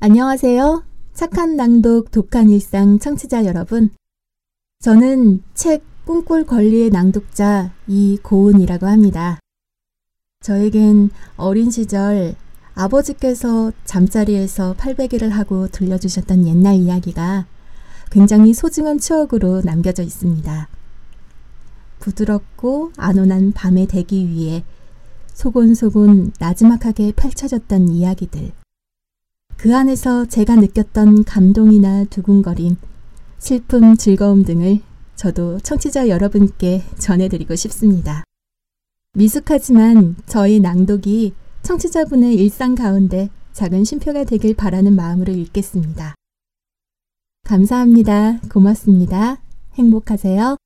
안녕하세요. 착한 낭독 독한 일상 청취자 여러분. 저는 책 꿈꿀 권리의 낭독자 이고은이라고 합니다. 저에겐 어린 시절 아버지께서 잠자리에서 팔베개를 하고 들려주셨던 옛날 이야기가 굉장히 소중한 추억으로 남겨져 있습니다. 부드럽고 안온한 밤의 대기 위에 소곤소곤 나지막하게 펼쳐졌던 이야기들. 그 안에서 제가 느꼈던 감동이나 두근거림, 슬픔, 즐거움 등을 저도 청취자 여러분께 전해드리고 싶습니다. 미숙하지만 저희 낭독이 청취자분의 일상 가운데 작은 쉼표가 되길 바라는 마음으로 읽겠습니다. 감사합니다. 고맙습니다. 행복하세요.